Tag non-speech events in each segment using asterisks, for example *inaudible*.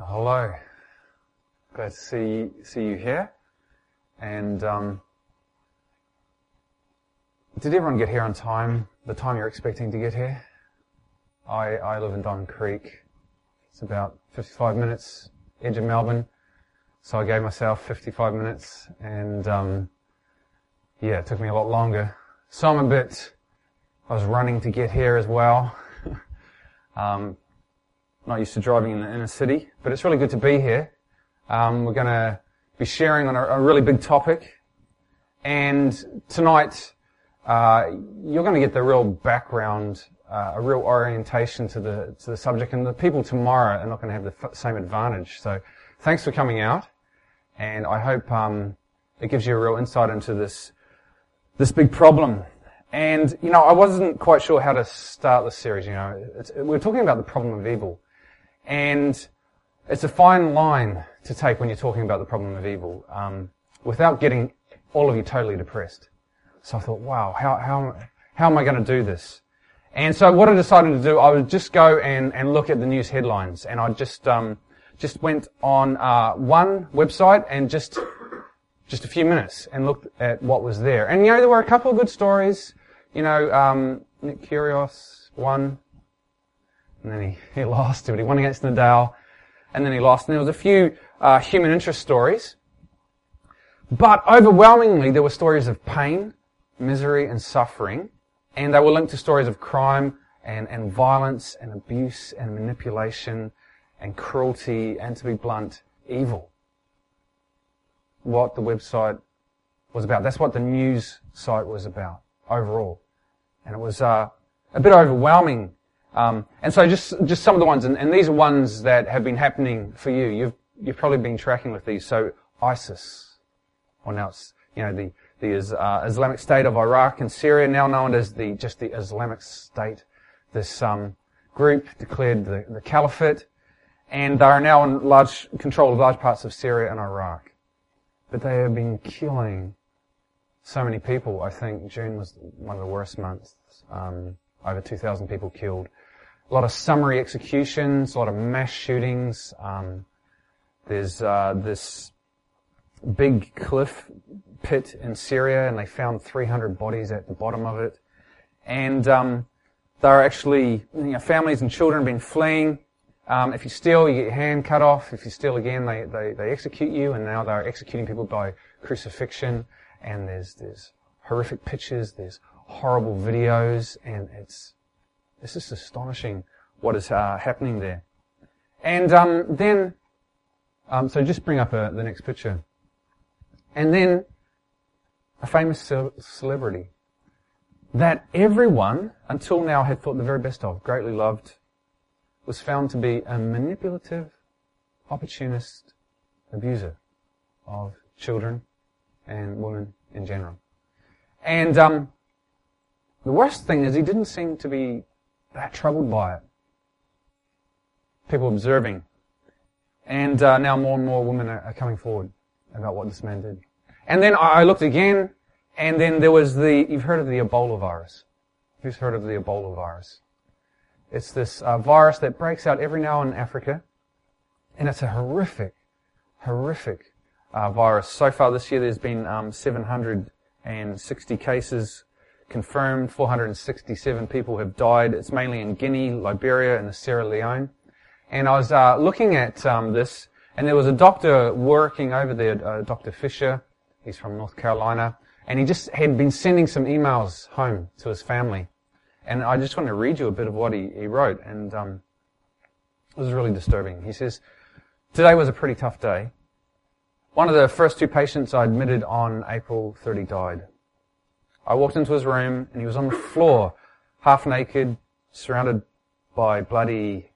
Hello. Glad to see see you here. And um, did everyone get here on time? The time you're expecting to get here? I I live in Diamond Creek. It's about 55 minutes edge of Melbourne, so I gave myself 55 minutes, and um, yeah, it took me a lot longer. So I'm a bit. I was running to get here as well. *laughs* um, not used to driving in the inner city, but it's really good to be here. Um, we're going to be sharing on a, a, really big topic, and tonight uh, you're going to get the real background, uh, a real orientation to the to the subject, and the people tomorrow are not going to have the f- same advantage. So, thanks for coming out, and I hope um, it gives you a real insight into this this big problem. And you know, I wasn't quite sure how to start this series. You know, we're talking about the problem of evil. And it's a fine line to take when you're talking about the problem of evil, um, without getting all of you totally depressed. So I thought, wow, how, how, how am I going to do this? And so what I decided to do, I would just go and, and look at the news headlines, and I just um, just went on uh, one website and just just a few minutes and looked at what was there. And you know, there were a couple of good stories. You know, um, Nick Kyrgios won and then he, he lost, but he won against Nadal, and then he lost. And there was a few uh, human interest stories, but overwhelmingly there were stories of pain, misery, and suffering, and they were linked to stories of crime and, and violence and abuse and manipulation and cruelty and, to be blunt, evil. What the website was about. That's what the news site was about overall. And it was uh, a bit overwhelming um, and so just just some of the ones, and, and, these are ones that have been happening for you. You've you've probably been tracking with these. So ISIS, or now it's you know the the uh, Islamic State of Iraq and Syria, now known as the just the Islamic State. This um, group declared the, the caliphate, and they are now in large control of large parts of Syria and Iraq. But they have been killing so many people. I think June was one of the worst months. Um, over 2,000 people killed a lot of summary executions, a lot of mass shootings. Um, there's uh, this big cliff pit in Syria, and they found 300 bodies at the bottom of it. And um, there are actually you know, families and children have been fleeing. Um, if you steal, you get your hand cut off. If you steal again, they, they, they execute you, and now they're executing people by crucifixion. And there's there's horrific pictures, there's horrible videos, and it's it's just astonishing what is uh, happening there. And um, then, um, so just bring up uh, the next picture. And then, a famous ce- celebrity that everyone until now had thought the very best of, greatly loved, was found to be a manipulative, opportunist abuser of children and women in general. And um, the worst thing is he didn't seem to be that troubled by it. People observing. And uh, now more and more women are, are, coming forward about what this man did. And then I looked again, and then there was the, you've heard of the Ebola virus. Who's heard of the Ebola virus? It's this uh, virus that breaks out every now and in Africa, and it's a horrific, horrific uh, virus. So far this year there's been um, 760 cases confirmed 467 people have died. It's mainly in Guinea, Liberia, and Sierra Leone. And I was uh, looking at um, this, and there was a doctor working over there, uh, Dr. Fisher. He's from North Carolina, and he just had been sending some emails home to his family. And I just want to read you a bit of what he, he wrote, and um, it was really disturbing. He says, "Today was a pretty tough day. One of the first two patients I admitted on April 30 died. I walked into his room and he was on the floor, half naked, surrounded by bloody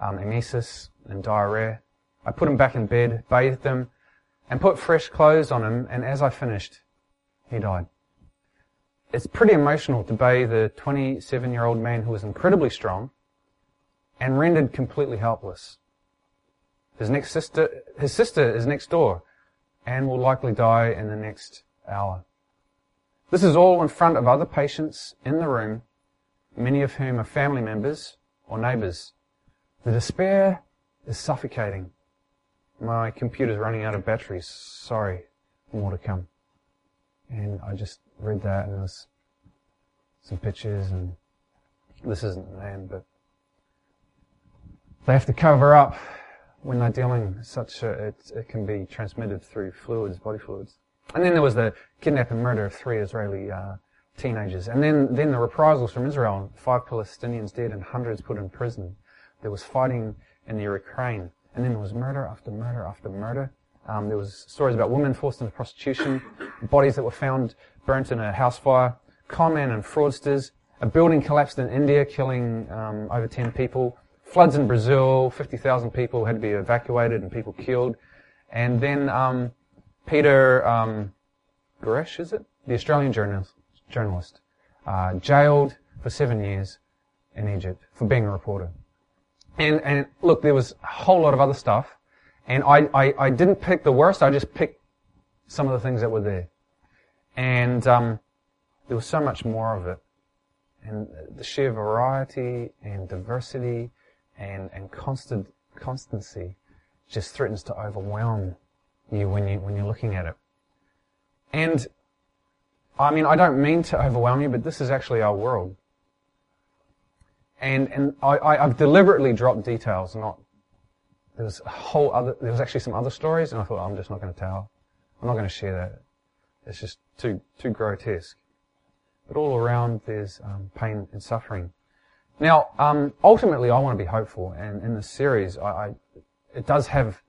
um, emesis and diarrhea. I put him back in bed, bathed him, and put fresh clothes on him, and as I finished, he died. It's pretty emotional to bathe a 27 year old man who was incredibly strong and rendered completely helpless. His next sister, his sister is next door and will likely die in the next hour. This is all in front of other patients in the room, many of whom are family members or neighbours. The despair is suffocating. my computer's running out of batteries. Sorry, more to come. And I just read that and there's some pictures and this isn't the end, but they have to cover up when they're dealing such a, it, it can be transmitted through fluids, body fluids. And then there was the kidnap and murder of three Israeli uh, teenagers. And then, then the reprisals from Israel, five Palestinians dead and hundreds put in prison. There was fighting in the Ukraine. And then there was murder after murder after murder. Um, there was stories about women forced into prostitution, bodies that were found burnt in a house fire, conmen and fraudsters. A building collapsed in India, killing um, over 10 people. Floods in Brazil, 50,000 people had to be evacuated and people killed. And then um, Peter um, is it? The Australian journalist, journalist uh, jailed for seven years in Egypt for being a reporter. And, and look, there was a whole lot of other stuff. And I, I, I didn't pick the worst, I just picked some of the things that were there. And um, there was so much more of it. And the sheer variety and diversity and, and constant constancy just threatens to overwhelm you when you when you're looking at it. And I mean, I don't mean to overwhelm you, but this is actually our world. And and I, I, have deliberately dropped details. Not there was a whole other. There was actually some other stories, and I thought I'm just not going to tell. I'm not going to share that. It's just too too grotesque. But all around there's um, pain and suffering. Now, um, ultimately, I want to be hopeful, and in this series, I, I, it does have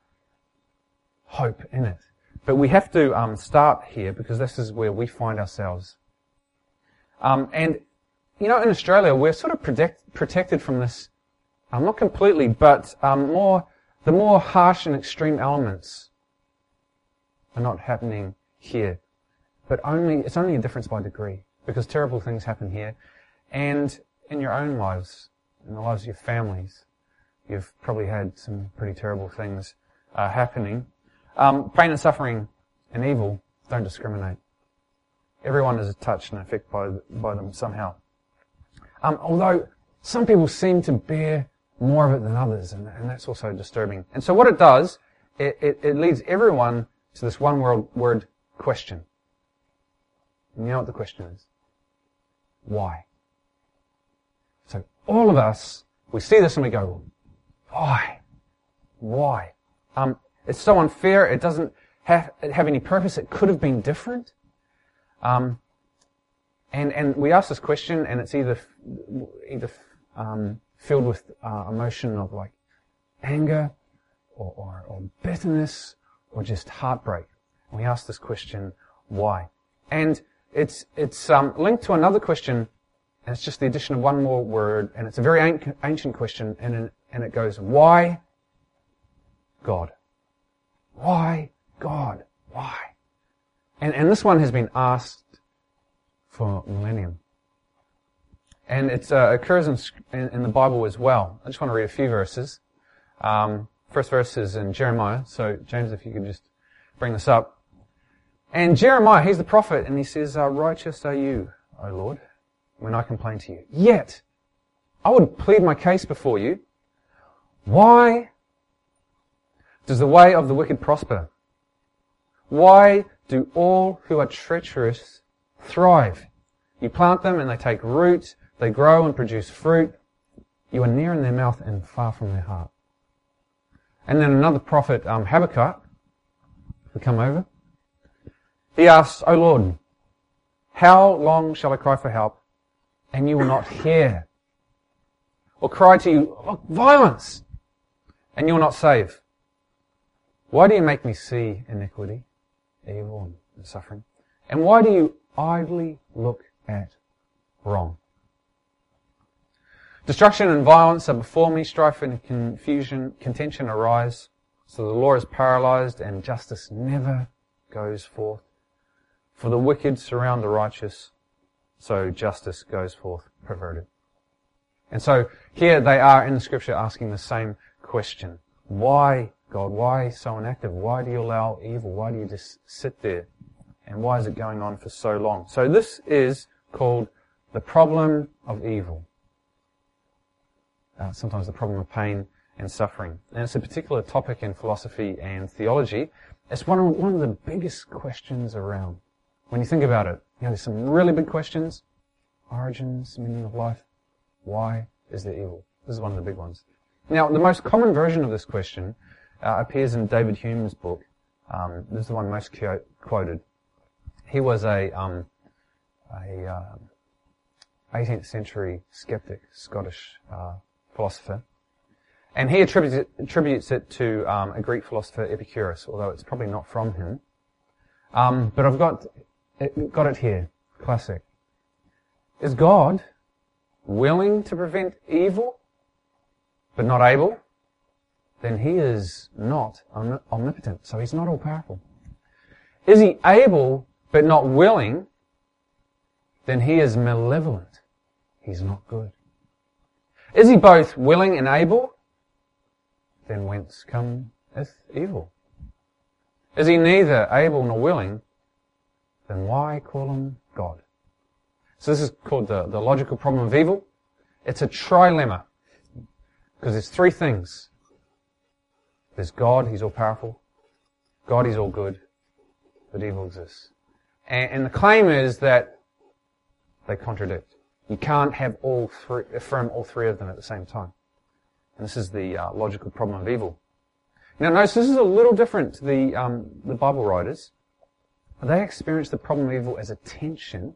hope in it. But we have to um, start here because this is where we find ourselves. Um, and you know, in Australia, we're sort of protect, protected from this, um, not completely, but um, more the more harsh and extreme elements are not happening here. But only it's only a difference by degree because terrible things happen here, and in your own lives, in the lives of your families, you've probably had some pretty terrible things uh, happening. Um, pain and suffering and evil don't discriminate. Everyone is touched and affected by, by them somehow. Um, although some people seem to bear more of it than others, and, and that's also disturbing. And so what it does, it, it, it leads everyone to this one word, word question. And you know what the question is? Why? So all of us, we see this and we go, why? Why? Um, it's so unfair. It doesn't have, have any purpose. It could have been different. Um, and and we ask this question, and it's either either um, filled with uh, emotion of like anger, or, or, or bitterness, or just heartbreak. And we ask this question, why? And it's it's um, linked to another question, and it's just the addition of one more word, and it's a very ancient question, and and it goes, why God? Why God? Why? And, and this one has been asked for millennium. And it uh, occurs in, in, the Bible as well. I just want to read a few verses. Um, first verse is in Jeremiah. So James, if you could just bring this up. And Jeremiah, he's the prophet, and he says, uh, Righteous are you, O Lord, when I complain to you. Yet, I would plead my case before you. Why does the way of the wicked prosper? Why do all who are treacherous thrive? You plant them and they take root, they grow and produce fruit. You are near in their mouth and far from their heart. And then another prophet, um, Habakkuk, will come over. He asks, O Lord, how long shall I cry for help and you will not hear? Or cry to you, oh, violence, and you will not save? Why do you make me see iniquity, evil, and suffering? And why do you idly look at wrong? Destruction and violence are before me, strife and confusion, contention arise. So the law is paralyzed and justice never goes forth. For the wicked surround the righteous, so justice goes forth perverted. And so here they are in the scripture asking the same question. Why God, why so inactive? Why do you allow evil? Why do you just sit there? And why is it going on for so long? So this is called the problem of evil. Uh, sometimes the problem of pain and suffering. And it's a particular topic in philosophy and theology. It's one of, one of the biggest questions around. When you think about it, you know, there's some really big questions. Origins, meaning of life. Why is there evil? This is one of the big ones. Now, the most common version of this question uh, appears in David Hume's book. Um, this is the one most quoted. He was a, um, a uh, 18th century skeptic, Scottish uh, philosopher. And he attributes it, attributes it to um, a Greek philosopher, Epicurus, although it's probably not from him. Um, but I've got it, got it here. Classic. Is God willing to prevent evil, but not able? Then he is not omnipotent, so he's not all powerful. Is he able, but not willing? Then he is malevolent. He's not good. Is he both willing and able? Then whence cometh evil? Is he neither able nor willing? Then why call him God? So this is called the, the logical problem of evil. It's a trilemma. Because there's three things. There's God, He's all powerful. God, is all good. But evil exists. And, and the claim is that they contradict. You can't have all three, affirm all three of them at the same time. And this is the uh, logical problem of evil. Now notice this is a little different to the, um, the Bible writers. They experience the problem of evil as a tension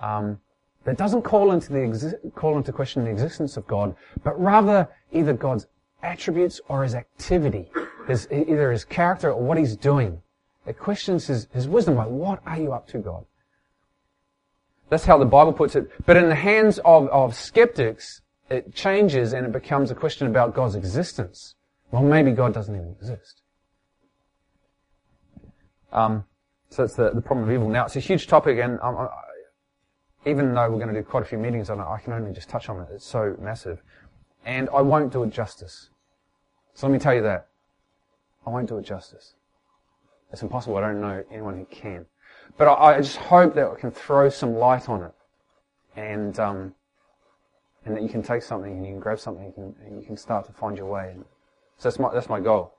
um, that doesn't call into, the exi- call into question the existence of God, but rather either God's attributes or his activity, his, either his character or what he's doing. It questions his, his wisdom, like, what are you up to, God? That's how the Bible puts it. But in the hands of, of skeptics, it changes and it becomes a question about God's existence. Well, maybe God doesn't even exist. Um, so that's the, the problem of evil. Now, it's a huge topic, and um, even though we're going to do quite a few meetings on it, I can only just touch on it. It's so massive. And I won't do it justice. So let me tell you that. I won't do it justice. It's impossible. I don't know anyone who can. But I, I just hope that I can throw some light on it. And, um, and that you can take something and you can grab something and you can, and you can start to find your way. So that's my, that's my goal.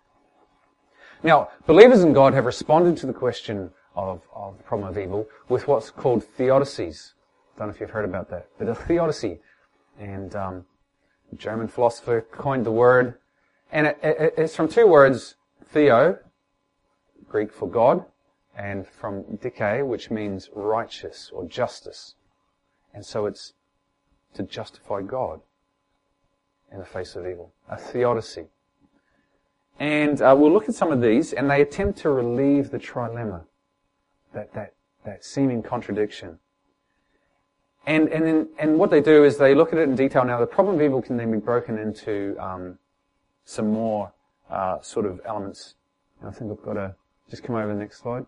Now, believers in God have responded to the question of, of the problem of evil with what's called theodicies. I don't know if you've heard about that, but a theodicy. And um, a German philosopher coined the word, and it, it, it's from two words, theo, Greek for God, and from dike, which means righteous or justice. And so it's to justify God in the face of evil. A theodicy. And uh, we'll look at some of these, and they attempt to relieve the trilemma, that, that, that seeming contradiction. And, and, and what they do is they look at it in detail. Now, the problem of evil can then be broken into um, some more uh, sort of elements. I think I've got to just come over the next slide.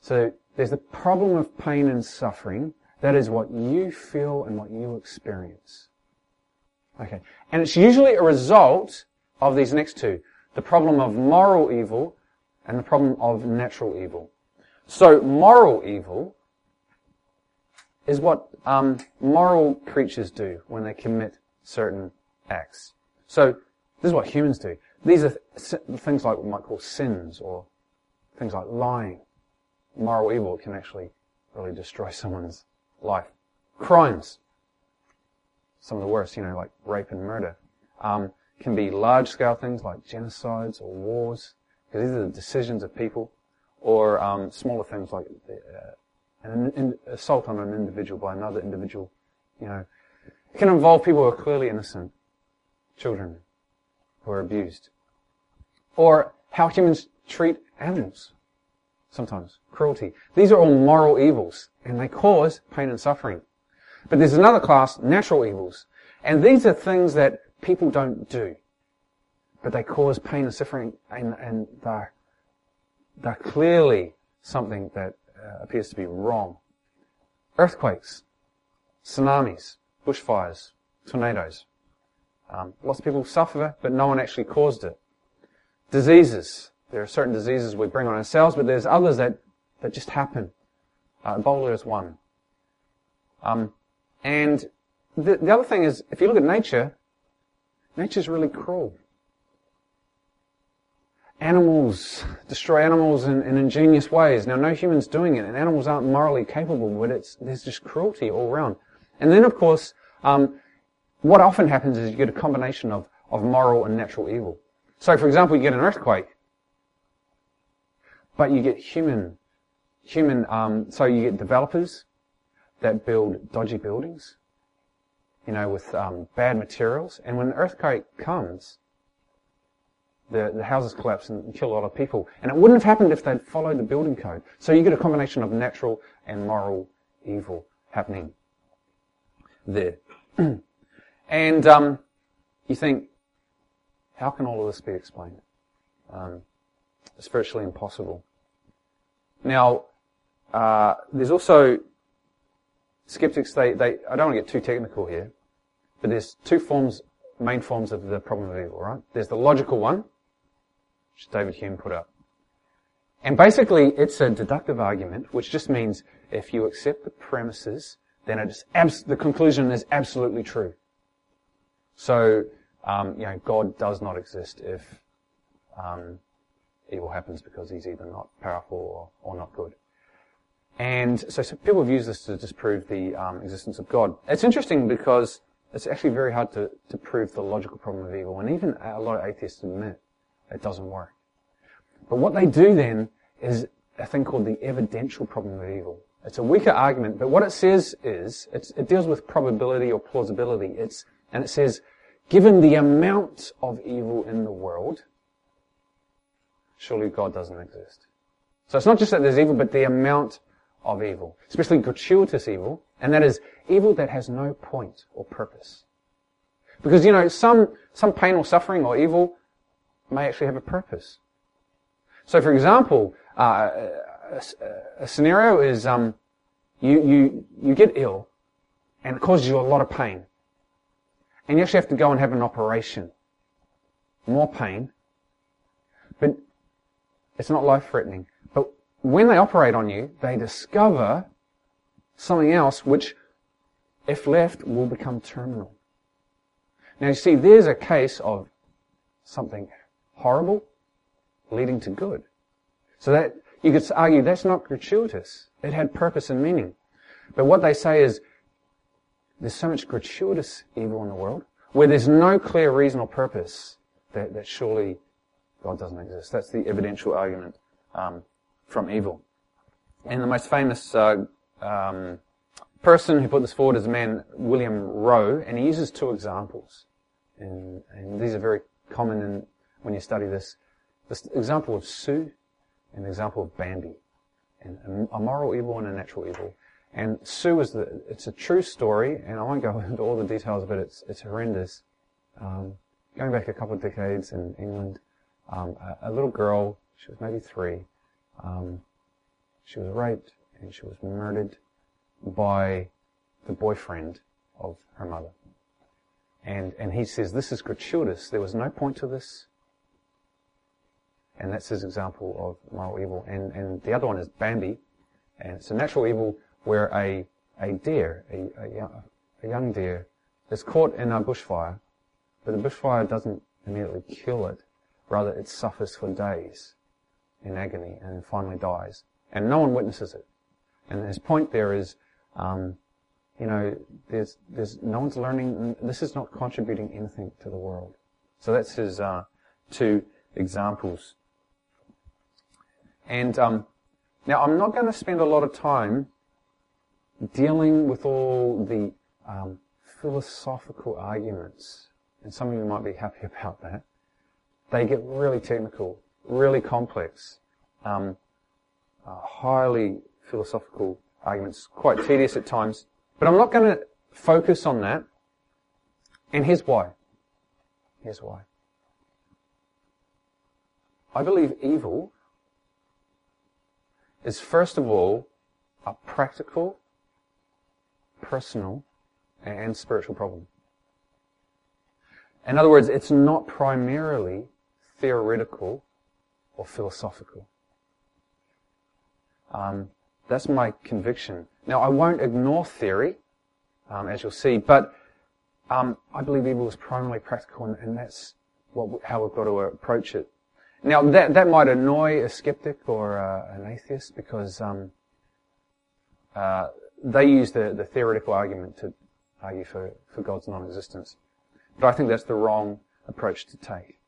So there's the problem of pain and suffering. That is what you feel and what you experience. Okay. And it's usually a result of these next two. The problem of moral evil and the problem of natural evil. So moral evil is what um, moral creatures do when they commit certain acts. So this is what humans do. These are th- things like what we might call sins or things like lying. Moral evil can actually really destroy someone's life. Crimes. Some of the worst, you know, like rape and murder. Um, can be large scale things like genocides or wars, because these are the decisions of people, or um, smaller things like uh, an in, assault on an individual by another individual, you know, it can involve people who are clearly innocent, children are abused, or how humans treat animals. Sometimes cruelty. These are all moral evils, and they cause pain and suffering. But there's another class, natural evils, and these are things that people don't do, but they cause pain and suffering, and, and they're, they're clearly something that uh, appears to be wrong. Earthquakes, tsunamis, bushfires, tornadoes. Um, lots of people suffer, but no one actually caused it. Diseases. There are certain diseases we bring on ourselves, but there's others that, that just happen. Uh, Ebola is one. Um, and the, the other thing is, if you look at nature, nature's really cruel. Animals destroy animals in, in, ingenious ways. Now, no human's doing it, and animals aren't morally capable, but it's, there's just cruelty all around. And then, of course, um, what often happens is you get a combination of, of moral and natural evil. So, for example, you get an earthquake, but you get human, human. Um, so you get developers that build dodgy buildings, you know, with um, bad materials, and when an earthquake comes, the, the houses collapse and kill a lot of people. And it wouldn't have happened if they'd followed the building code. So you get a combination of natural and moral evil happening there. *clears throat* and um, you think, how can all of this be explained? Um, it's virtually impossible. Now, uh, there's also skeptics. They, they I don't want to get too technical here, but there's two forms, main forms of the problem of evil. Right? There's the logical one, which David Hume put up. And basically, it's a deductive argument, which just means if you accept the premises, then abs- the conclusion is absolutely true. So, um, you know, God does not exist if um, evil happens because he's either not powerful or, or not good. And so, so, people have used this to disprove the um, existence of God. It's interesting because it's actually very hard to, to prove the logical problem of evil, and even a lot of atheists admit it doesn't work. But what they do then is a thing called the evidential problem of evil. It's a weaker argument, but what it says is, it deals with probability or plausibility. It's, and it says, given the amount of evil in the world, surely God doesn't exist. So it's not just that there's evil, but the amount of evil, especially gratuitous evil, and that is evil that has no point or purpose. Because, you know, some, some pain or suffering or evil may actually have a purpose. So, for example, uh, a, a, scenario is um, you, you, you get ill and it causes you a lot of pain. And you actually have to go and have an operation. More pain. But it's not life threatening. But when they operate on you, they discover something else which, if left, will become terminal. Now you see, there's a case of something horrible leading to good. So that, you could argue that's not gratuitous. It had purpose and meaning. But what they say is, there's so much gratuitous evil in the world, where there's no clear reason or purpose, that, that surely God doesn't exist. That's the evidential argument um, from evil. And the most famous uh, um, person who put this forward is a man, William Rowe, and he uses two examples. And, and these are very common in when you study this. This example of Sue and the example of Bambi. And a moral evil and a natural evil. And Sue is the, it's a true story, and I won't go *laughs* into all the details, but it's, it's horrendous. Um, going back a couple of decades in England, um, a, a, little girl, she was maybe three, um, she was raped and she was murdered by the boyfriend of her mother. And, and he says, this is gratuitous. There was no point to this. And that's his example of moral evil. And, and the other one is Bambi. And it's a natural evil where a, a deer, a, a, young, a young deer, is caught in a bushfire, but the bushfire doesn't immediately kill it. Rather, it suffers for days in agony and finally dies. And no one witnesses it. And his point there is, um, you know, there's, there's, no one's learning, this is not contributing anything to the world. So that's his, uh, two examples and um, now I'm not going to spend a lot of time dealing with all the um, philosophical arguments, and some of you might be happy about that. They get really technical, really complex, um, uh, highly philosophical arguments, quite tedious at times. But I'm not going to focus on that. And here's why. Here's why. I believe evil is first of all a practical, personal, and spiritual problem. In other words, it's not primarily theoretical or philosophical. Um, that's my conviction. Now, I won't ignore theory, um, as you'll see, but um, I believe evil is primarily practical, and, and that's what, how we've got to approach it. Now, that, that might annoy a skeptic or uh, an atheist because um, uh, they use the, the theoretical argument to argue for, for God's non-existence. But I think that's the wrong approach to take.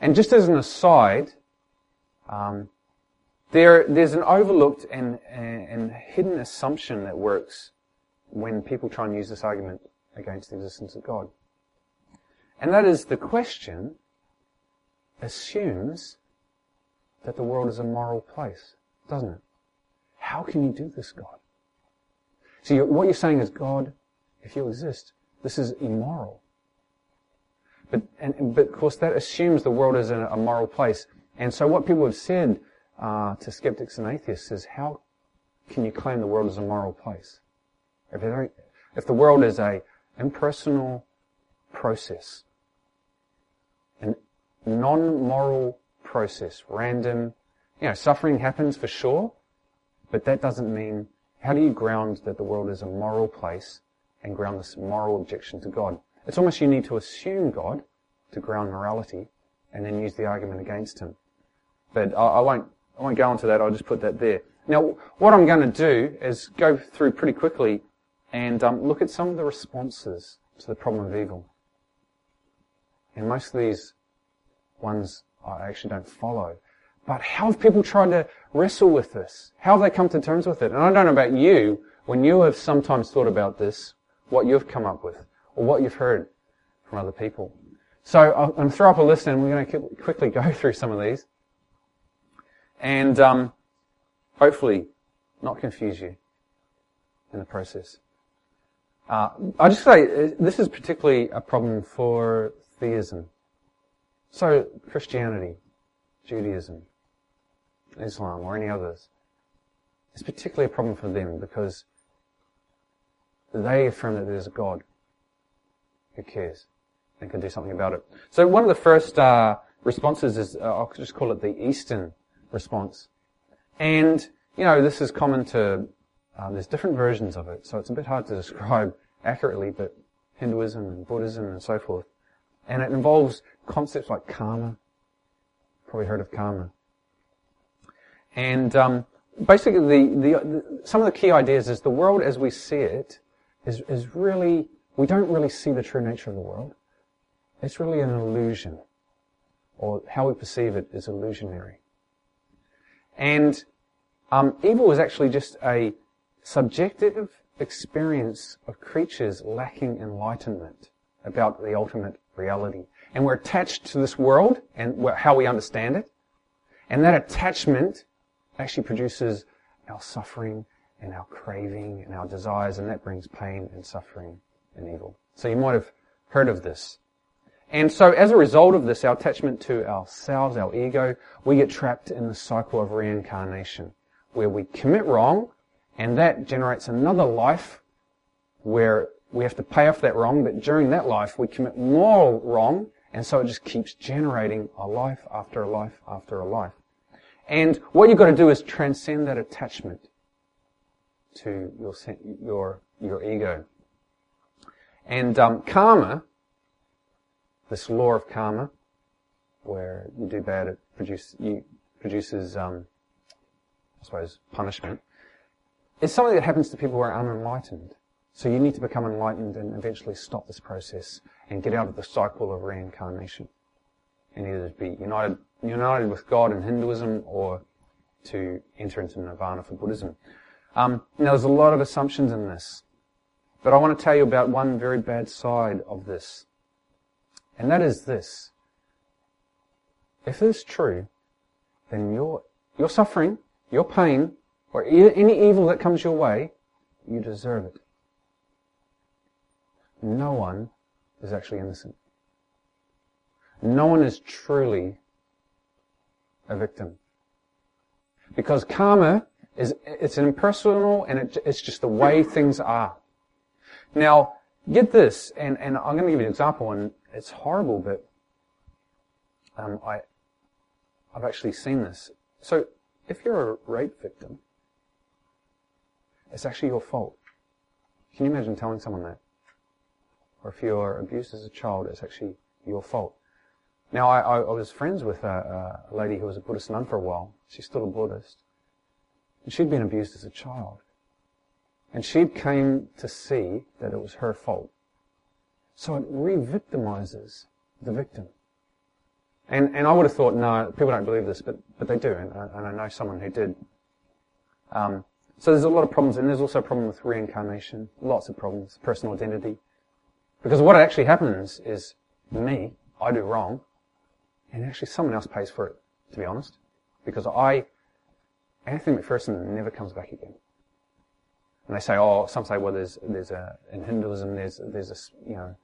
And just as an aside, um, there, there's an overlooked and, and, and hidden assumption that works when people try and use this argument against the existence of God. And that is the question assumes that the world is a moral place, doesn't it? How can you do this, God? See, what you're saying is, God, if you exist, this is immoral. But, and, but of course that assumes the world is a, a moral place. And so what people have said uh, to skeptics and atheists is, how can you claim the world is a moral place? If, if the world is a impersonal process, an non-moral process, random, you know, suffering happens for sure, but that doesn't mean, how do you ground that the world is a moral place and ground this moral objection to God? It's almost you need to assume God to ground morality and then use the argument against him. But I, won't, I won't go into that, I'll just put that there. Now, what I'm going to do is go through pretty quickly and um, look at some of the responses to the problem of evil. And most of these ones I actually don't follow. But how have people tried to wrestle with this? How have they come to terms with it? And I don't know about you, when you have sometimes thought about this, what you've come up with, or what you've heard from other people. So I'm going to throw up a list and we're going to quickly go *laughs* through some of these. And um, hopefully not confuse you in the process. Uh, I just say uh, this is particularly a problem for theism. So Christianity, Judaism, Islam, or any others, it's particularly a problem for them because they affirm that there's a God who cares and can do something about it. So one of the first uh, responses is, uh, I'll just call it the Eastern response. And, you know, this is common to, um, there's different versions of it, so it's a bit hard to describe accurately, but Hinduism and Buddhism and so forth. And it involves concepts like karma. Probably heard of karma. And um, basically, the, the, the, some of the key ideas is the world as we see it is, is really, we don't really see the true nature of the world. It's really an illusion. Or how we perceive it is illusionary. And um, evil is actually just a subjective experience of creatures lacking enlightenment about the ultimate reality. And we're attached to this world and how we understand it. And that attachment actually produces our suffering and our craving and our desires, and that brings pain and suffering and evil. So you might have heard of this. And so as a result of this, our attachment to ourselves, our ego, we get trapped in the cycle of reincarnation, where we commit wrong, and that generates another life where we have to pay off that wrong, but during that life we commit more wrong, and so it just keeps generating a life after a life after a life. And what you've got to do is transcend that attachment to your your your ego. And um, karma, this law of karma, where you do bad, it produce, you, produces, um, I suppose, punishment, It's something that happens to people who are unenlightened. So you need to become enlightened and eventually stop this process and get out of the cycle of reincarnation. And either to be united, united with God in Hinduism or to enter into nirvana for Buddhism. Um, now there's a lot of assumptions in this. But I want to tell you about one very bad side of this. And that is this. If it is true, then your, your suffering, your pain, or any evil that comes your way, you deserve it no one is actually innocent. No one is truly a victim. Because karma is, it's impersonal and it, it's just the way things are. Now, get this, and, and I'm going to give you an example, and it's horrible, but um, I, I've actually seen this. So, if you're a rape victim, it's actually your fault. Can you imagine telling someone that? or if you're abused as a child, it's actually your fault. Now, I, I, I was friends with a, a lady who was a Buddhist nun for a while. She's still a Buddhist. And she'd been abused as a child. And she came to see that it was her fault. So it re-victimizes the victim. And, and I would have thought, no, people don't believe this, but, but they do, and I, and I know someone who did. Um, so there's a lot of problems, and there's also a problem with reincarnation, lots of problems, personal identity. Because what actually happens is me, I do wrong, and actually someone else pays for it, to be honest. Because I, Anthony MacPherson never comes back again. And they say, oh, some say, well, there's, there's a, in Hinduism, there's, there's a, you know,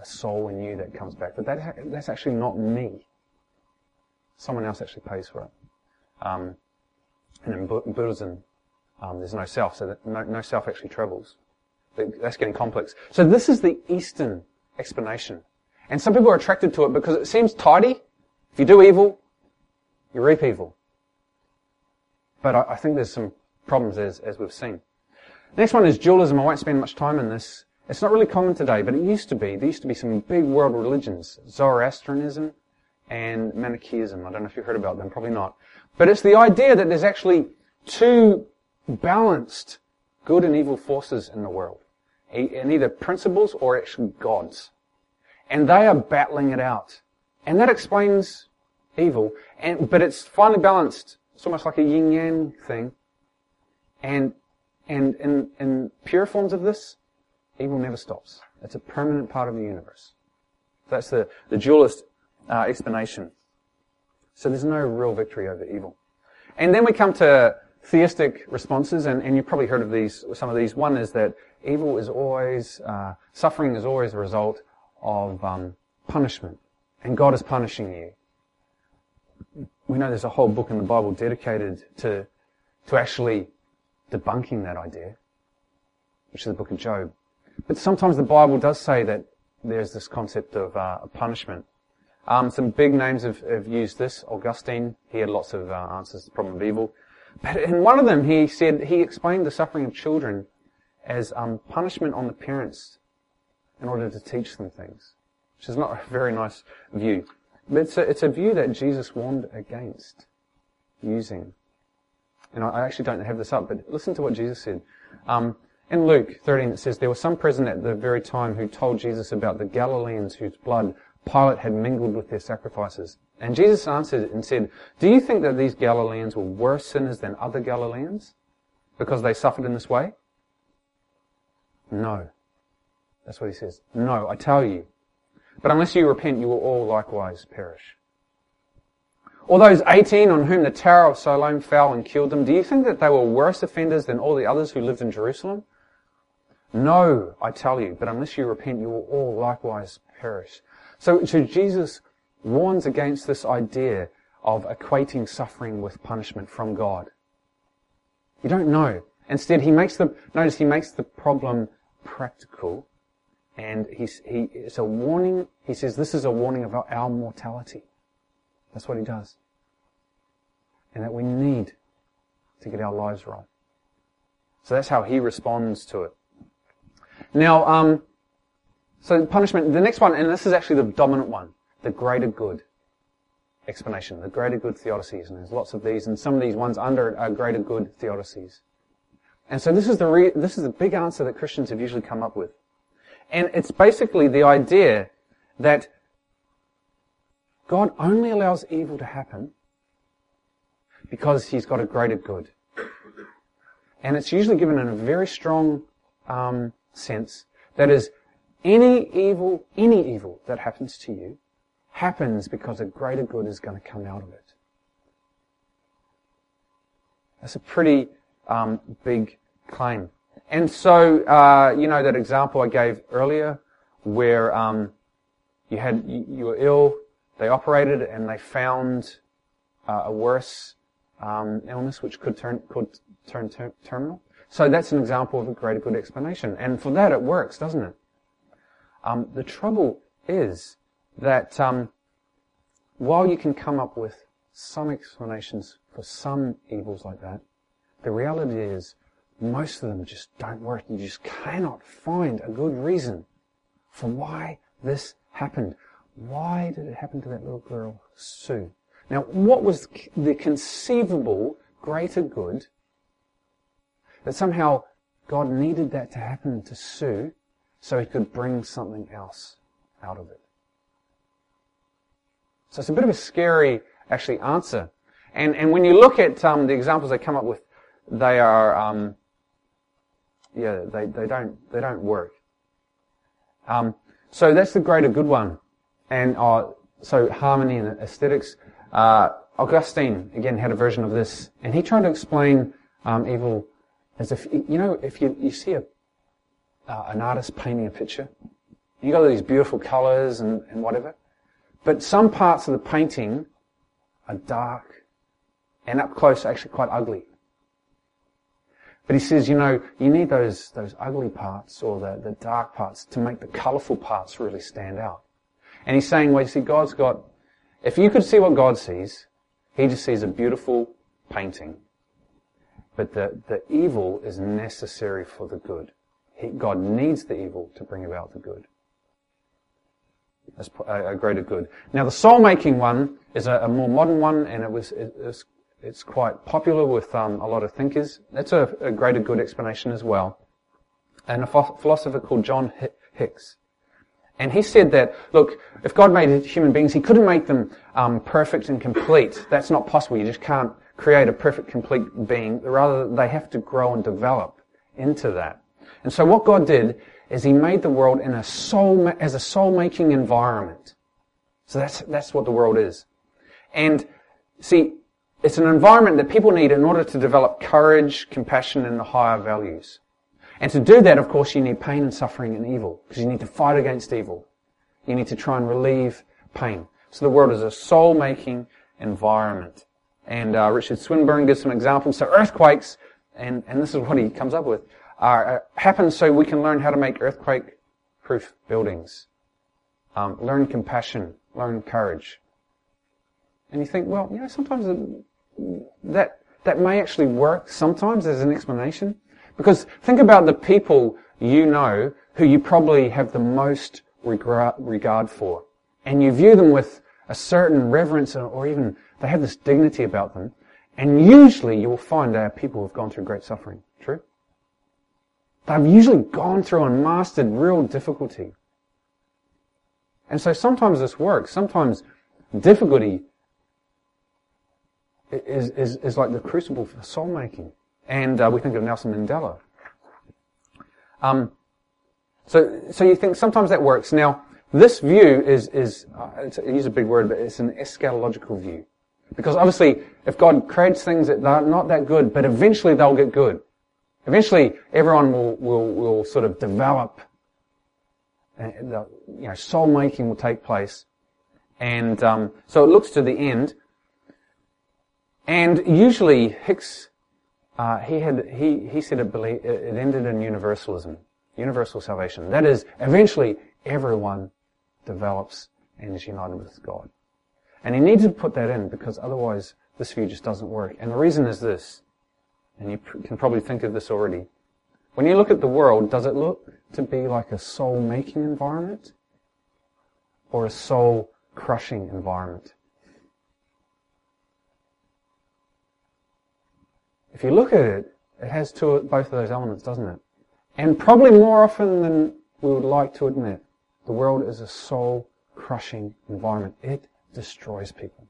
a soul in you that comes back. But that, that's actually not me. Someone else actually pays for it. Um, and in Buddhism, um, there's no self, so no, no self actually travels. That's getting complex. So this is the Eastern explanation. And some people are attracted to it because it seems tidy. If you do evil, you reap evil. But I, I think there's some problems as, as we've seen. next one is dualism. I won't spend much time on this. It's not really common today, but it used to be. There used to be some big world religions. Zoroastrianism and Manichaeism. I don't know if you've heard about them, probably not. But it's the idea that there's actually two balanced good and evil forces in the world. And either principles or actually gods. And they are battling it out. And that explains evil. And, but it's finely balanced. It's almost like a yin yang thing. And, and in, in pure forms of this, evil never stops. It's a permanent part of the universe. That's the, the dualist uh, explanation. So there's no real victory over evil. And then we come to theistic responses, and, and you've probably heard of these, some of these. One is that evil is always, uh, suffering is always a result of um, punishment, and God is punishing you. We know there's a whole book in the Bible dedicated to, to actually debunking that idea, which is the book of Job. But sometimes the Bible does say that there's this concept of uh, punishment. Um, some big names have, have, used this. Augustine, he had lots of uh, answers to the problem of evil. But in one of them, he said, he explained the suffering of children as um, punishment on the parents in order to teach them things, which is not a very nice view. But it's a, it's a view that Jesus warned against using. And I, I actually don't have this up, but listen to what Jesus said. Um, in Luke 13 it says, There were some present at the very time who told Jesus about the Galileans whose blood Pilate had mingled with their sacrifices. And Jesus answered and said, Do you think that these Galileans were worse sinners than other Galileans because they suffered in this way? No. That's what he says. No, I tell you. But unless you repent, you will all likewise perish. All those 18 on whom the Tower of Siloam fell and killed them, do you think that they were worse offenders than all the others who lived in Jerusalem? No, I tell you, but unless you repent, you will all likewise perish. So, so Jesus warns against this idea of equating suffering with punishment from God. You don't know. Instead, he makes the, notice he makes the problem practical and he's, he, it's a warning, he says this is a warning of our, our mortality. That's what he does. And that we need to get our lives right. So that's how he responds to it. Now, um, so punishment, the next one, and this is actually the dominant one, the greater good explanation, the greater good theodicies, and there's lots of these, and some of these ones under it are greater good theodicies. And so this is the re- this is the big answer that Christians have usually come up with. And it's basically the idea that God only allows evil to happen because he's got a greater good. And it's usually given in a very strong um, sense. That is, any evil, any evil that happens to you happens because a greater good is going to come out of it. That's a pretty um, big claim. And so, uh, you know, that example I gave earlier, where um, you had you, you, were ill, they operated, and they found uh, a worse um, illness which could turn could turn ter- terminal. So that's an example of a greater good explanation. And for that, it works, doesn't it? Um, the trouble is that um, while you can come up with some explanations for some evils like that, the reality is most of them just don't work. You just cannot find a good reason for why this happened. Why did it happen to that little girl, Sue? Now, what was the conceivable greater good that somehow God needed that to happen to Sue so he could bring something else out of it? So it's a bit of a scary, actually, answer. And, and when you look at um, the examples they come up with, they are, um, yeah, they, they don't, they don't work. Um, so that's the greater good one. And, uh, so harmony and aesthetics. Uh, Augustine, again, had a version of this, and he tried to explain, um, evil as if, you know, if you, you see a, uh, an artist painting a picture, you got all these beautiful colors and, and whatever, but some parts of the painting are dark and up close actually quite ugly. But he says, you know, you need those, those ugly parts or the, the dark parts to make the colourful parts really stand out. And he's saying, well, you see, God's got, if you could see what God sees, he just sees a beautiful painting. But the, the evil is necessary for the good. He, God needs the evil to bring about the good. That's a, a greater good. Now the soul making one is a, a more modern one and it was, it, it it's quite popular with um, a lot of thinkers. That's a, a, greater good explanation as well. And a philosopher called John Hicks. And he said that, look, if God made human beings, he couldn't make them um, perfect and complete. That's not possible. You just can't create a perfect, complete being. Rather, they have to grow and develop into that. And so what God did is he made the world in a soul, as a soul-making environment. So that's, that's what the world is. And see, it's an environment that people need in order to develop courage, compassion, and the higher values. And to do that, of course, you need pain and suffering and evil, because you need to fight against evil. You need to try and relieve pain. So the world is a soul-making environment. And uh, Richard Swinburne gives some examples. So earthquakes, and, and this is what he comes up with, uh, happen so we can learn how to make earthquake-proof buildings. Um, learn compassion, learn courage. And you think, well, you know, sometimes that, that may actually work sometimes as an explanation. Because think about the people you know who you probably have the most regard for. And you view them with a certain reverence or even they have this dignity about them. And usually you will find they are people who have gone through great suffering. True? They've usually gone through and mastered real difficulty. And so sometimes this works. Sometimes difficulty is, is, is like the crucible for soul making. And uh, we think of Nelson Mandela. Um, so, so you think sometimes that works. Now, this view is, is uh, I use a big word, but it's an eschatological view. Because obviously, if God creates things that are not that good, but eventually they'll get good. Eventually, everyone will, will, will sort of develop, and the, you know, soul making will take place. And um, so it looks to the end, and usually Hicks, uh, he had he he said it, it ended in universalism, universal salvation. That is, eventually everyone develops and is united with God. And he needed to put that in because otherwise this view just doesn't work. And the reason is this, and you can probably think of this already. When you look at the world, does it look to be like a soul-making environment or a soul-crushing environment? If you look at it, it has two, both of those elements, doesn't it? And probably more often than we would like to admit, the world is a soul-crushing environment. It destroys people.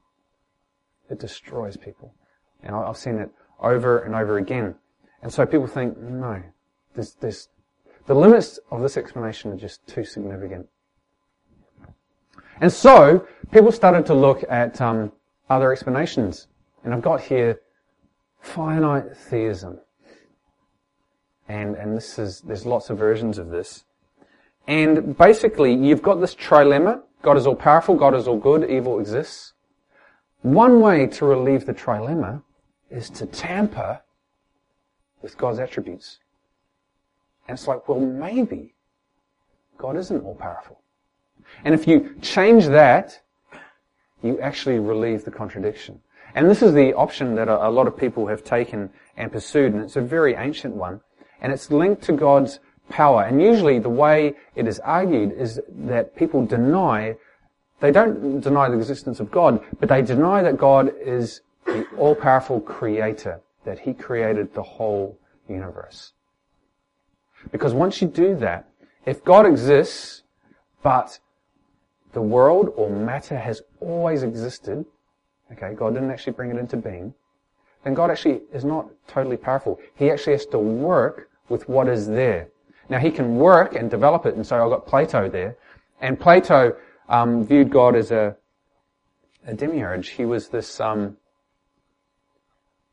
It destroys people. And I've seen it over and over again. And so people think, no, the limits of this explanation are just too significant. And so people started to look at um, other explanations. And I've got here finite theism. And, and this is, there's lots of versions of this. And basically, you've got this trilemma. God is all powerful, God is all good, evil exists. One way to relieve the trilemma is to tamper with God's attributes. And it's like, well, maybe God isn't all powerful. And if you change that, you actually relieve the contradiction. And this is the option that a, lot of people have taken and pursued, and it's a very ancient one. And it's linked to God's power. And usually the way it is argued is that people deny, they don't deny the existence of God, but they deny that God is the all-powerful creator, that he created the whole universe. Because once you do that, if God exists, but the world or matter has always existed, okay, God didn't actually bring it into being, then God actually is not totally powerful. He actually has to work with what is there. Now he can work and develop it, and so I've got Plato there. And Plato um, viewed God as a, a demiurge. He was this um,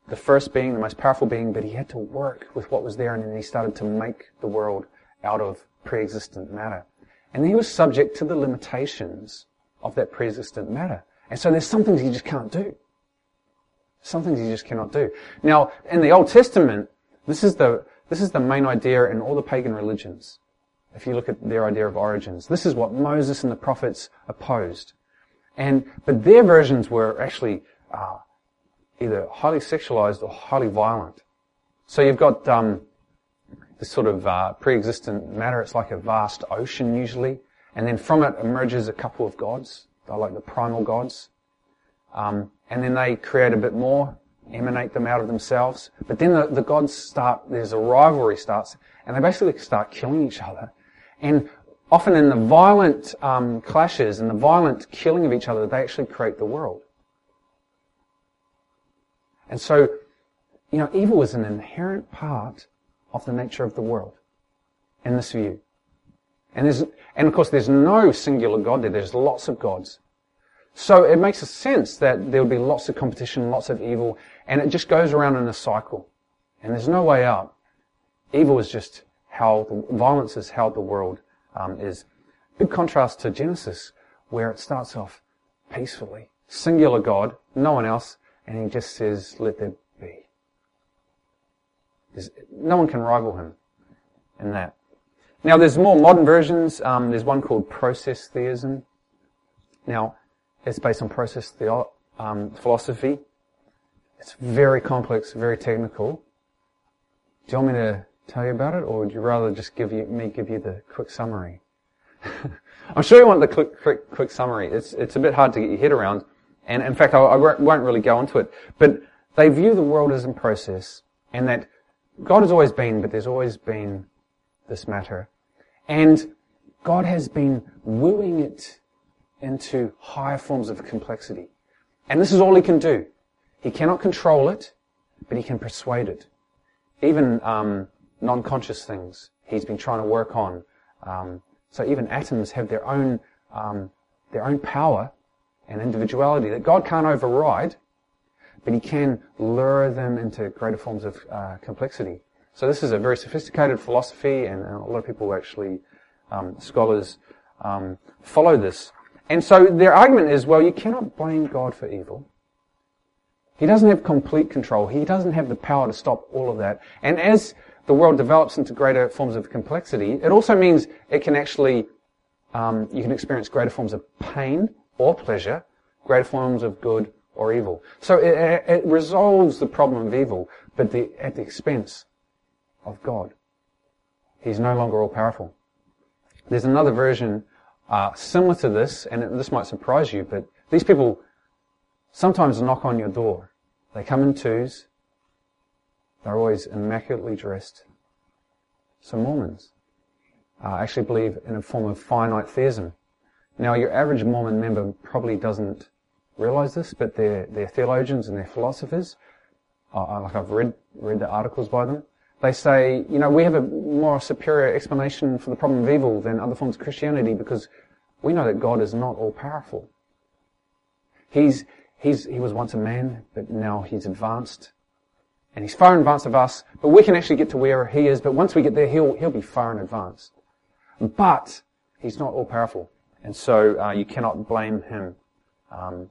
the first being, the most powerful being, but he had to work with what was there, and then he started to make the world out of pre-existent matter. And he was subject to the limitations of that pre-existent matter. And so there's some things you just can't do. Some things you just cannot do. Now, in the Old Testament, this is the this is the main idea in all the pagan religions. If you look at their idea of origins, this is what Moses and the prophets opposed. And, but their versions were actually, uh, either highly sexualized or highly violent. So you've got, um, this sort of, uh, pre-existent matter. It's like a vast ocean usually. And then from it emerges a couple of gods. They're like the primal gods. Um, and then they create a bit more emanate them out of themselves. But then the, the gods start, there's a rivalry starts, and they basically start killing each other. And often in the violent um, clashes and the violent killing of each other, they actually create the world. And so, you know, evil is an inherent part of the nature of the world in this view. And and of course there's no singular God there, there's lots of gods. So it makes a sense that there would be lots of competition, lots of evil, and it just goes around in a cycle. And there's no way out. Evil is just how, the, violence is how the world um, is. Big contrast to Genesis, where it starts off peacefully. Singular God, no one else, and he just says, let there be. There's, no one can rival him in that. Now there's more modern versions. Um, there's one called process theism. Now, it's based on process um, philosophy. It's very complex, very technical. Do you want me to tell you about it, or would you rather just give you, me give you the quick summary? *laughs* I'm sure you want the quick, quick, quick summary. It's, it's a bit hard to get your head around. And in fact, I, I won't really go into it. But they view the world as in process, and that God has always been, but there's always been this matter. And God has been wooing it into higher forms of complexity. And this is all he can do. He cannot control it, but he can persuade it. Even um, non-conscious things he's been trying to work on. Um, so even atoms have their own um, their own power and individuality that God can't override, but He can lure them into greater forms of uh, complexity. So this is a very sophisticated philosophy, and, a lot of people actually um, scholars um, follow this. And so their argument is, well, you cannot blame God for evil. He doesn't have complete control. He doesn't have the power to stop all of that. And as the world develops into greater forms of complexity, it also means it can actually, um, you can experience greater forms of pain or pleasure, greater forms of good or evil. So it, it resolves the problem of evil, but the, at the expense of God. He's no longer all powerful. There's another version uh, similar to this, and this might surprise you, but these people sometimes knock on your door. They come in twos. They're always immaculately dressed. So Mormons uh, actually believe in a form of finite theism. Now, your average Mormon member probably doesn't realize this, but they're, they're theologians and they're philosophers. Uh, like I've read, read the articles by them. They say, you know, we have a more superior explanation for the problem of evil than other forms of Christianity because we know that God is not all powerful. He's, He's, he was once a man, but now he's advanced. And he's far in advance of us, but we can actually get to where he is, but once we get there, he'll, he'll be far in advance. But he's not all powerful. And so uh, you cannot blame him um,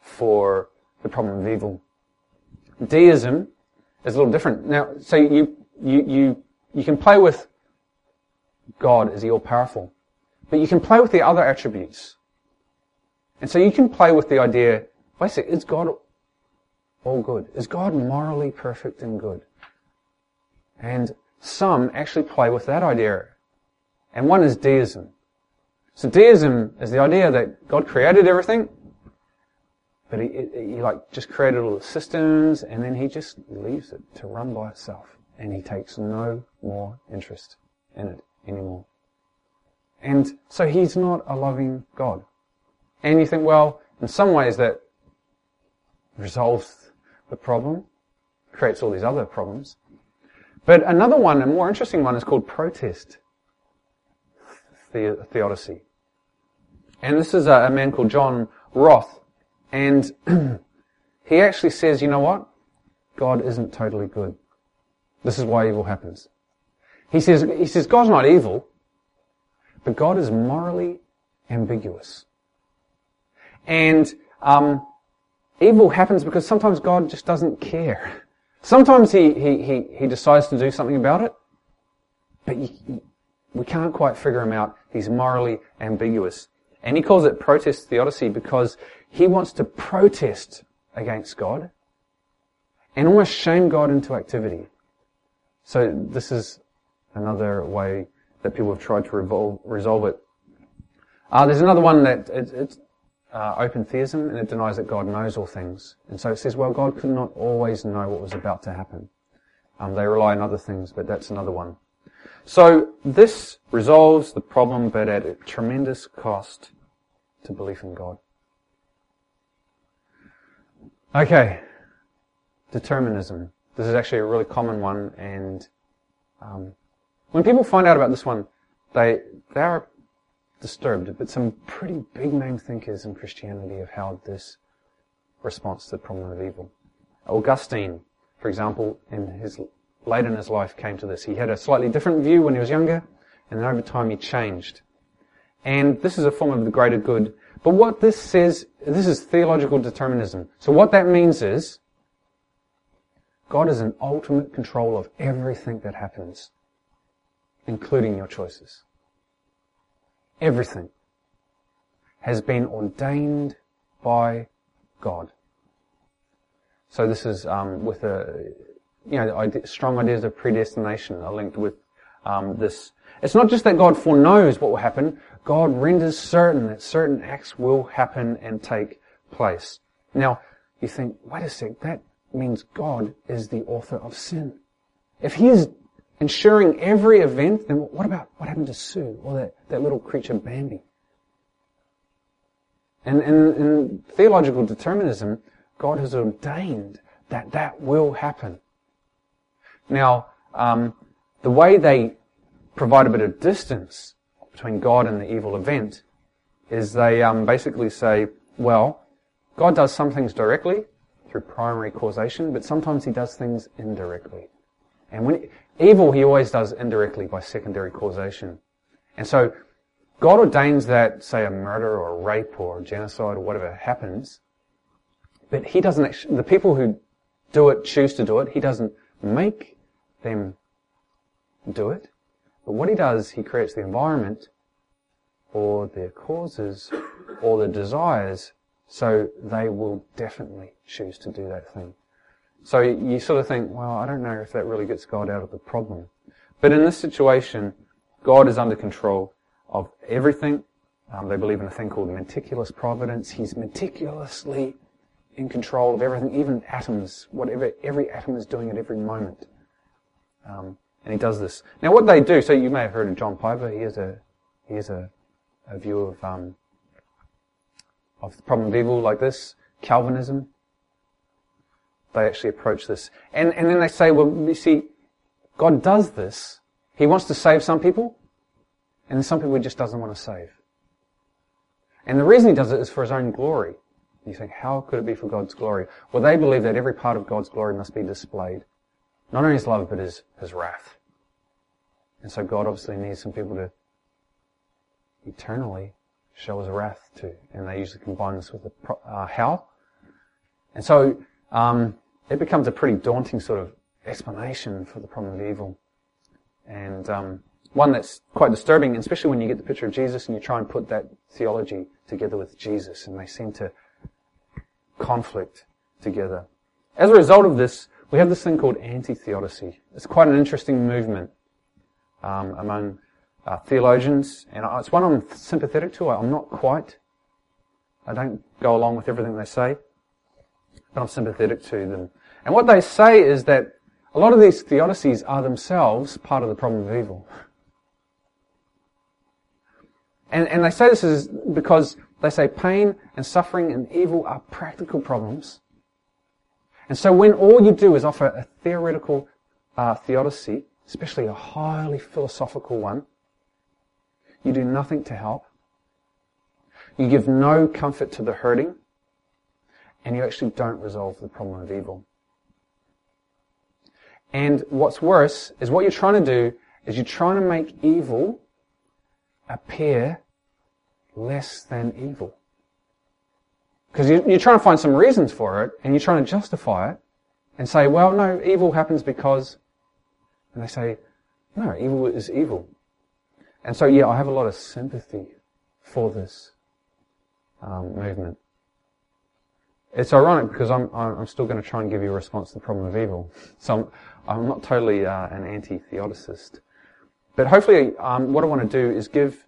for the problem of evil. Deism is a little different. Now, so you, you, you, you can play with God, is he all powerful? But you can play with the other attributes. And so you can play with the idea Basically, is God all good? Is God morally perfect and good? And some actually play with that idea. And one is deism. So deism is the idea that God created everything, but he, he like just created all the systems and then he just leaves it to run by itself. And he takes no more interest in it anymore. And so he's not a loving God. And you think, well, in some ways that resolves the problem, creates all these other problems. But another one, a more interesting one, is called protest the- theodicy. And this is a, a man called John Roth. And *clears throat* he actually says, you know what? God isn't totally good. This is why evil happens. He says, he says God's not evil, but God is morally ambiguous. And um, evil happens because sometimes God just doesn't care. Sometimes he, he, he, he decides to do something about it, but you, we can't quite figure him out. He's morally ambiguous. And he calls it protest theodicy because he wants to protest against God and almost shame God into activity. So this is another way that people have tried to revol- resolve it. Uh, there's another one that it, it's uh, open theism, and it denies that God knows all things. And so it says, well, God could not always know what was about to happen. Um, they rely on other things, but that's another one. So this resolves the problem, but at a tremendous cost to belief in God. Okay, determinism. This is actually a really common one, and um, when people find out about this one, they they are disturbed. But some pretty big name thinkers in Christianity have held this response to the problem of evil. Augustine, for example, in his late in his life came to this. He had a slightly different view when he was younger, and then over time he changed. And this is a form of the greater good. But what this says, this is theological determinism. So what that means is, God is in ultimate control of everything that happens, including your choices. Everything has been ordained by God. So this is um, with a you know, strong ideas of predestination are linked with um, this. It's not just that God foreknows what will happen. God renders certain that certain acts will happen and take place. Now, you think, wait a sec, that means God is the author of sin. If He is ensuring every event, then what about what happened to Sue or that, that little creature Bambi? And in theological determinism, God has ordained that that will happen. Now, um, the way they provide a bit of distance between God and the evil event is they um, basically say, well, God does some things directly through primary causation, but sometimes he does things indirectly. And when evil, he always does indirectly by secondary causation. And so God ordains that, say, a murder or a rape or genocide or whatever happens, but he doesn't actually, the people who do it, choose to do it, he doesn't make them do it. But what he does, he creates the environment or their causes or the desires so they will definitely choose to do that thing. So you sort of think, well, I don't know if that really gets God out of the problem. But in this situation, God is under control of everything. Um, they believe in a thing called meticulous providence. He's meticulously in control of everything, even atoms, whatever every atom is doing at every moment. Um, and he does this. Now, what they do, so you may have heard of John Piper. He has a he has a, a view of um, of the problem of evil like this. Calvinism. They actually approach this, and and then they say, well, you see, God does this. He wants to save some people, and some people he just doesn't want to save. And the reason he does it is for his own glory. You think, how could it be for God's glory? Well, they believe that every part of God's glory must be displayed. Not only his love, but his, his wrath. And so God obviously needs some people to eternally show his wrath to. And they usually combine this with the uh, hell. And so um, it becomes a pretty daunting sort of explanation for the problem of evil. And um, one that's quite disturbing, especially when you get the picture of Jesus and you try and put that theology together with Jesus, and they seem to conflict together. As a result of this, we have this thing called anti-theodicy. It's quite an interesting movement um, among uh, theologians, and it's one I'm sympathetic to. I'm not quite. I don't go along with everything they say, but I'm sympathetic to them. And what they say is that a lot of these theodicies are themselves part of the problem of evil. And, and they say this is because they say pain and suffering and evil are practical problems. And so when all you do is offer a theoretical uh, theodicy, especially a highly philosophical one, you do nothing to help. You give no comfort to the hurting, and you actually don't resolve the problem of evil. And what's worse is what you're trying to do is you're trying to make evil appear less than evil. Because you're trying to find some reasons for it, and you're trying to justify it, and say, well, no, evil happens because, and they say, no, evil is evil. And so, yeah, I have a lot of sympathy for this um, movement. It's ironic because I'm, I'm still going to try and give you a response to the problem of evil. So I'm, I'm not totally uh, an anti-theodicist. But hopefully um, what I want to do is give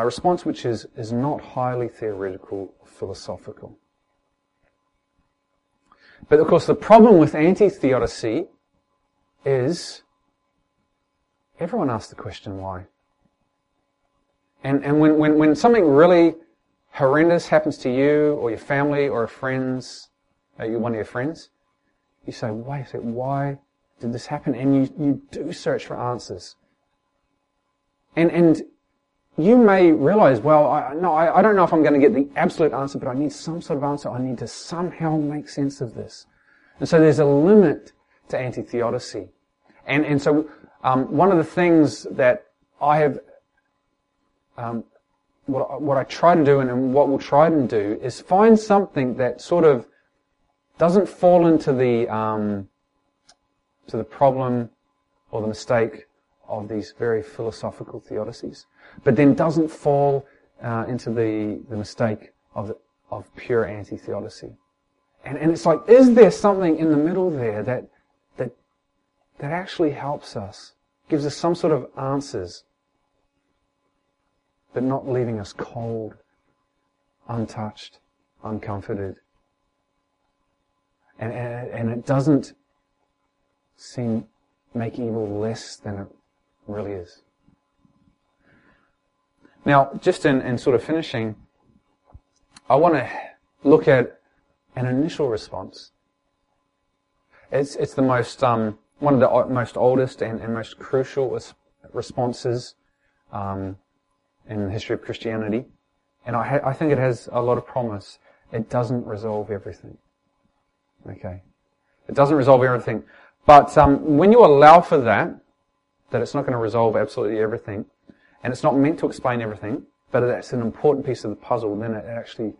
a response which is, is not highly theoretical or philosophical. But of course the problem with anti-theodicy is everyone asks the question why. And, and when, when, when something really horrendous happens to you or your family or a friends, uh, one of your friends, you say, wait a second, why did this happen? And you, you do search for answers. And, and you may realize, well, I, no, I, I don't know if I'm going to get the absolute answer, but I need some sort of answer. I need to somehow make sense of this. And so there's a limit to anti-theodicy. And, and so um, one of the things that I have um, what, what I try to do and, and what we'll try to do is find something that sort of doesn't fall into the um, to the problem or the mistake of these very philosophical theodicies, but then doesn't fall uh, into the, the mistake of, the, of pure anti-theodicy. And, and it's like, is there something in the middle there that, that, that actually helps us, gives us some sort of answers but not leaving us cold, untouched, uncomforted. And, and, and it doesn't seem make evil less than it really is. Now, just in, in sort of finishing, I want to look at an initial response. It's, it's the most, um, one of the most oldest and, and most crucial responses um, in the history of Christianity. And I, ha- I think it has a lot of promise. It doesn't resolve everything. Okay. It doesn't resolve everything. But um, when you allow for that, that it's not going to resolve absolutely everything, and it's not meant to explain everything, but it's an important piece of the puzzle, then it actually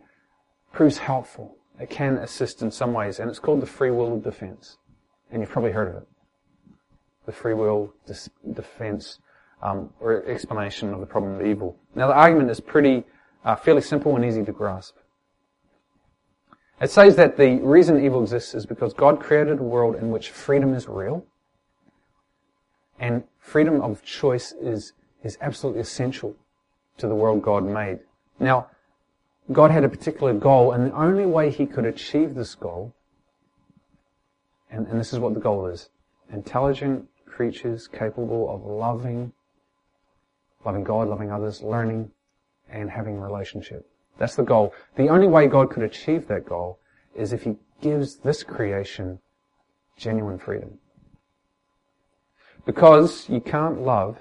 proves helpful. It can assist in some ways, and it's called the free will defense. And you've probably heard of it. The free will dis- defense um, or explanation of the problem of evil. Now the argument is pretty, uh, fairly simple and easy to grasp. It says that the reason evil exists is because God created a world in which freedom is real, and freedom of choice is, is absolutely essential to the world God made. Now, God had a particular goal, and the only way he could achieve this goal, and, and this is what the goal is, intelligent creatures capable of loving loving God, loving others, learning, and having relationship. That's the goal. The only way God could achieve that goal is if He gives this creation genuine freedom. Because you can't love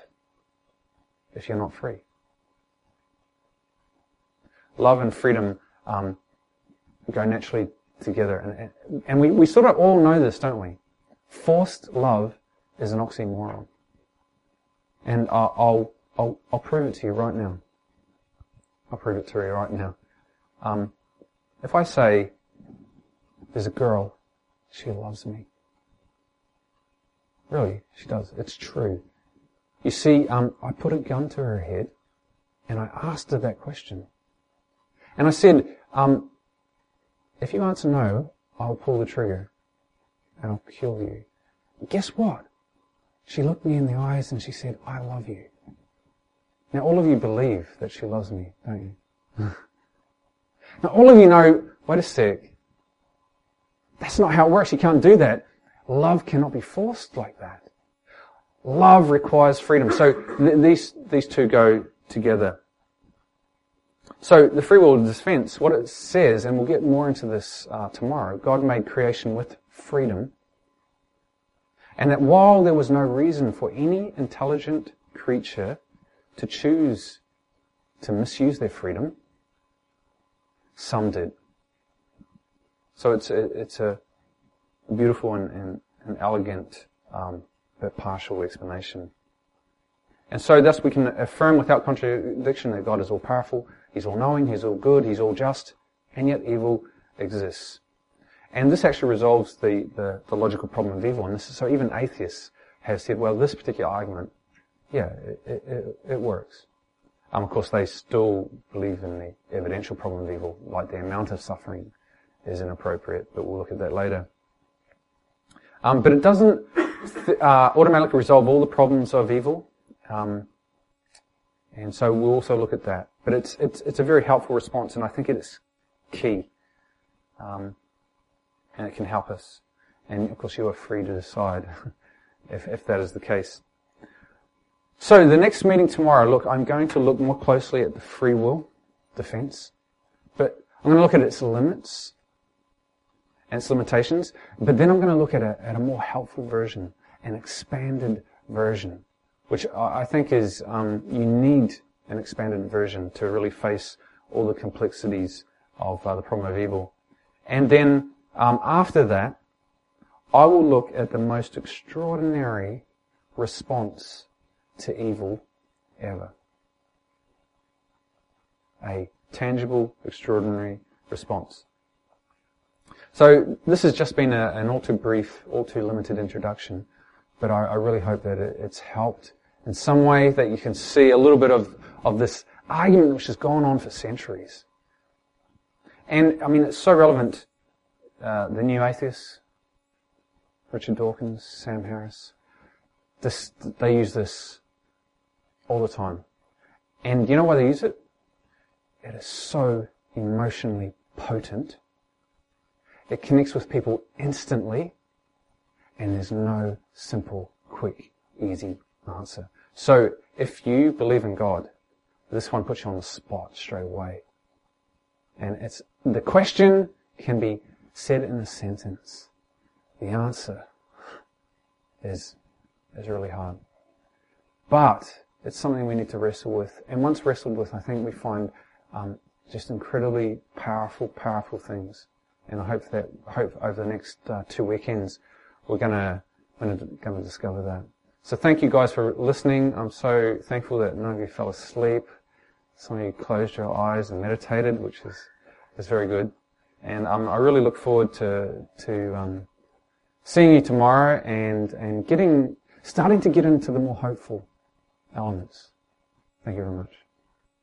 if you're not free. Love and freedom um, go naturally together. And, and we, we sort of all know this, don't we? Forced love is an oxymoron. And I'll, I'll I'll, prove it to you right now. I'll prove it to you right now. Um, if I say, there's a girl, she loves me. Really, she does. It's true. You see, um, I put a gun to her head and I asked her that question. And I said, um, if you answer no, I'll pull the trigger. and I'll kill you. Guess what? She looked me in the eyes and she said, I love you. Now all of you believe that she loves me, don't you? *laughs* now all of you know, wait a sec, that's not how it works. You can't do that. Love cannot be forced like that. Love requires freedom. So th- these, these two go together. So the free will defense, what it says, and we'll get more into this uh, tomorrow, God made creation with freedom. And that while there was no reason for any intelligent creature to choose to misuse their freedom, some did. So it's a, it's a beautiful and, and, and elegant um, but partial explanation. And so thus we can affirm without contradiction that God is all powerful, He's all knowing, He's all good, He's all just, and yet evil exists. And this actually resolves the, the, the logical problem of evil. And is, so even atheists have said, well, this particular argument, yeah, it, it, it works. Um, of course, they still believe in the evidential problem of evil, like the amount of suffering is inappropriate, but we'll look at that later. Um, but it doesn't th- uh, automatically resolve all the problems of evil, um, and so we'll also look at that. But it's it's it's a very helpful response, and I think it is key, um, and it can help us. And of course, you are free to decide *laughs* if if that is the case. So the next meeting tomorrow, look, I'm going to look more closely at the free will defense, but I'm going to look at its limits and its limitations, but then I'm going to look at a, at a more helpful version, an expanded version, which I think is, um, you need an expanded version to really face all the complexities of uh, the problem of evil. And then um, after that, I will look at the most extraordinary response to evil ever. A tangible, extraordinary response. So this has just been a, an all too brief, all too limited introduction, but I, I really hope that it, it's helped in some way that you can see a little bit of, of this argument which has gone on for centuries. And I mean, it's so relevant. Uh, the New Atheists, Richard Dawkins, Sam Harris, this, they use this all the time. And you know why they use it? It is so emotionally potent it connects with people instantly, and there's no simple, quick, easy answer. So if you believe in God, this one puts you on the spot straight away. And it's, the question can be said in a sentence. The answer is, is really hard. But it's something we need to wrestle with. And once wrestled with, I think we find um, just incredibly powerful, powerful things and I hope that hope over the next uh, two weekends we're gonna gonna discover that. So thank you guys for listening. I'm so thankful that none of you fell asleep. Some of you closed your eyes and meditated, which is is very good. And um, I really look forward to to um, seeing you tomorrow and and getting starting to get into the more hopeful elements. Thank you very much.